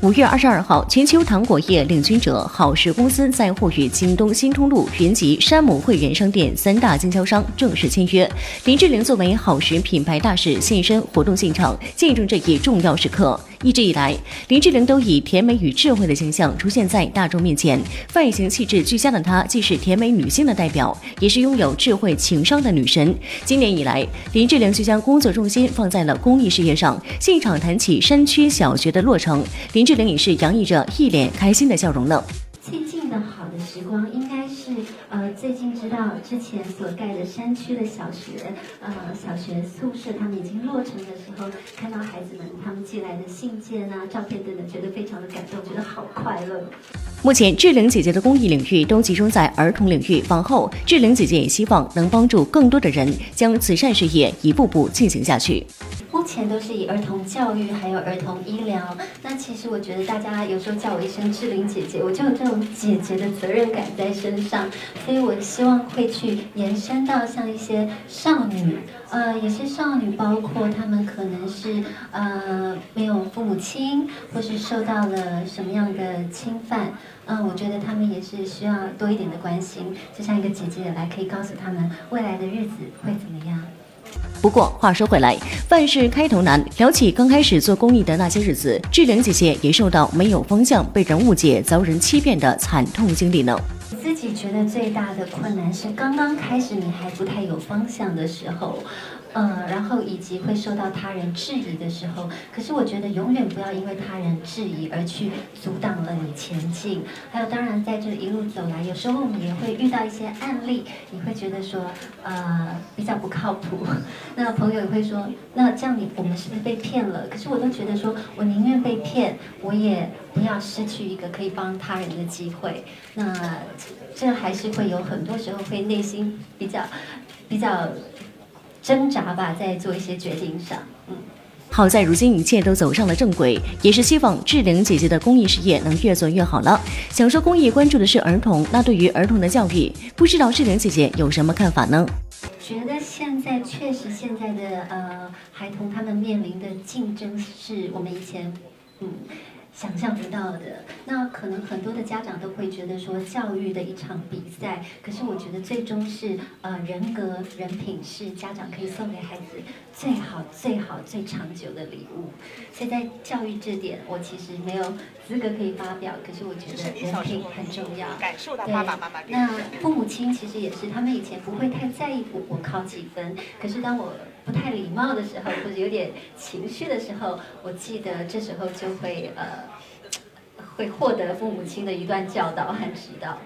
五月二十二号，全球糖果业领军者好时公司在沪与京东新通路、云集、山姆会员商店三大经销商正式签约。林志玲作为好时品牌大使现身活动现场，见证这一重要时刻。一直以来，林志玲都以甜美与智慧的形象出现在大众面前。外形气质俱佳的她，既是甜美女性的代表，也是拥有智慧情商的女神。今年以来，林志玲就将工作重心放在了公益事业上。现场谈起山区小学的落成，林志玲也是洋溢着一脸开心的笑容呢。时光，应该是呃，最近知道之前所盖的山区的小学，呃，小学宿舍他们已经落成的时候，看到孩子们他们寄来的信件啊、照片等等，觉得非常的感动，觉得好快乐。目前志玲姐姐的公益领域都集中在儿童领域，往后志玲姐姐也希望能帮助更多的人，将慈善事业一步步进行下去。目前都是以儿童教育还有儿童医疗。那其实我觉得大家有时候叫我一声志玲姐姐，我就有这种姐姐的责任感在身上，所以我希望会去延伸到像一些少女，呃，也是少女，包括她们可能是呃没有父母亲，或是受到了什么样的侵犯，嗯，我觉得她们也是需要多一点的关心，就像一个姐姐来可以告诉他们未来的日子会怎么样。不过话说回来，万事开头难。聊起刚开始做公益的那些日子，志玲姐姐也受到没有方向、被人误解、遭人欺骗的惨痛经历呢。自己觉得最大的困难是刚刚开始你还不太有方向的时候。嗯，然后以及会受到他人质疑的时候，可是我觉得永远不要因为他人质疑而去阻挡了你前进。还有，当然在这一路走来，有时候我们也会遇到一些案例，你会觉得说，呃，比较不靠谱。那朋友也会说，那这样你我们是不是被骗了？可是我都觉得说，我宁愿被骗，我也不要失去一个可以帮他人的机会。那这还是会有很多时候会内心比较比较。挣扎吧，在做一些决定上。嗯，好在如今一切都走上了正轨，也是希望志玲姐姐的公益事业能越做越好了。想说公益关注的是儿童，那对于儿童的教育，不知道志玲姐姐有什么看法呢？觉得现在确实现在的呃孩童他们面临的竞争是我们以前嗯。想象不到的，那可能很多的家长都会觉得说，教育的一场比赛。可是我觉得最终是，呃，人格、人品是家长可以送给孩子最好、最好、最长久的礼物。所以在教育这点，我其实没有资格可以发表。可是我觉得人品很重要。感受到爸爸妈妈。那父母亲其实也是，他们以前不会太在意我我考几分。可是当我不太礼貌的时候，或者有点情绪的时候，我记得这时候就会呃。会获得父母亲的一段教导和指导。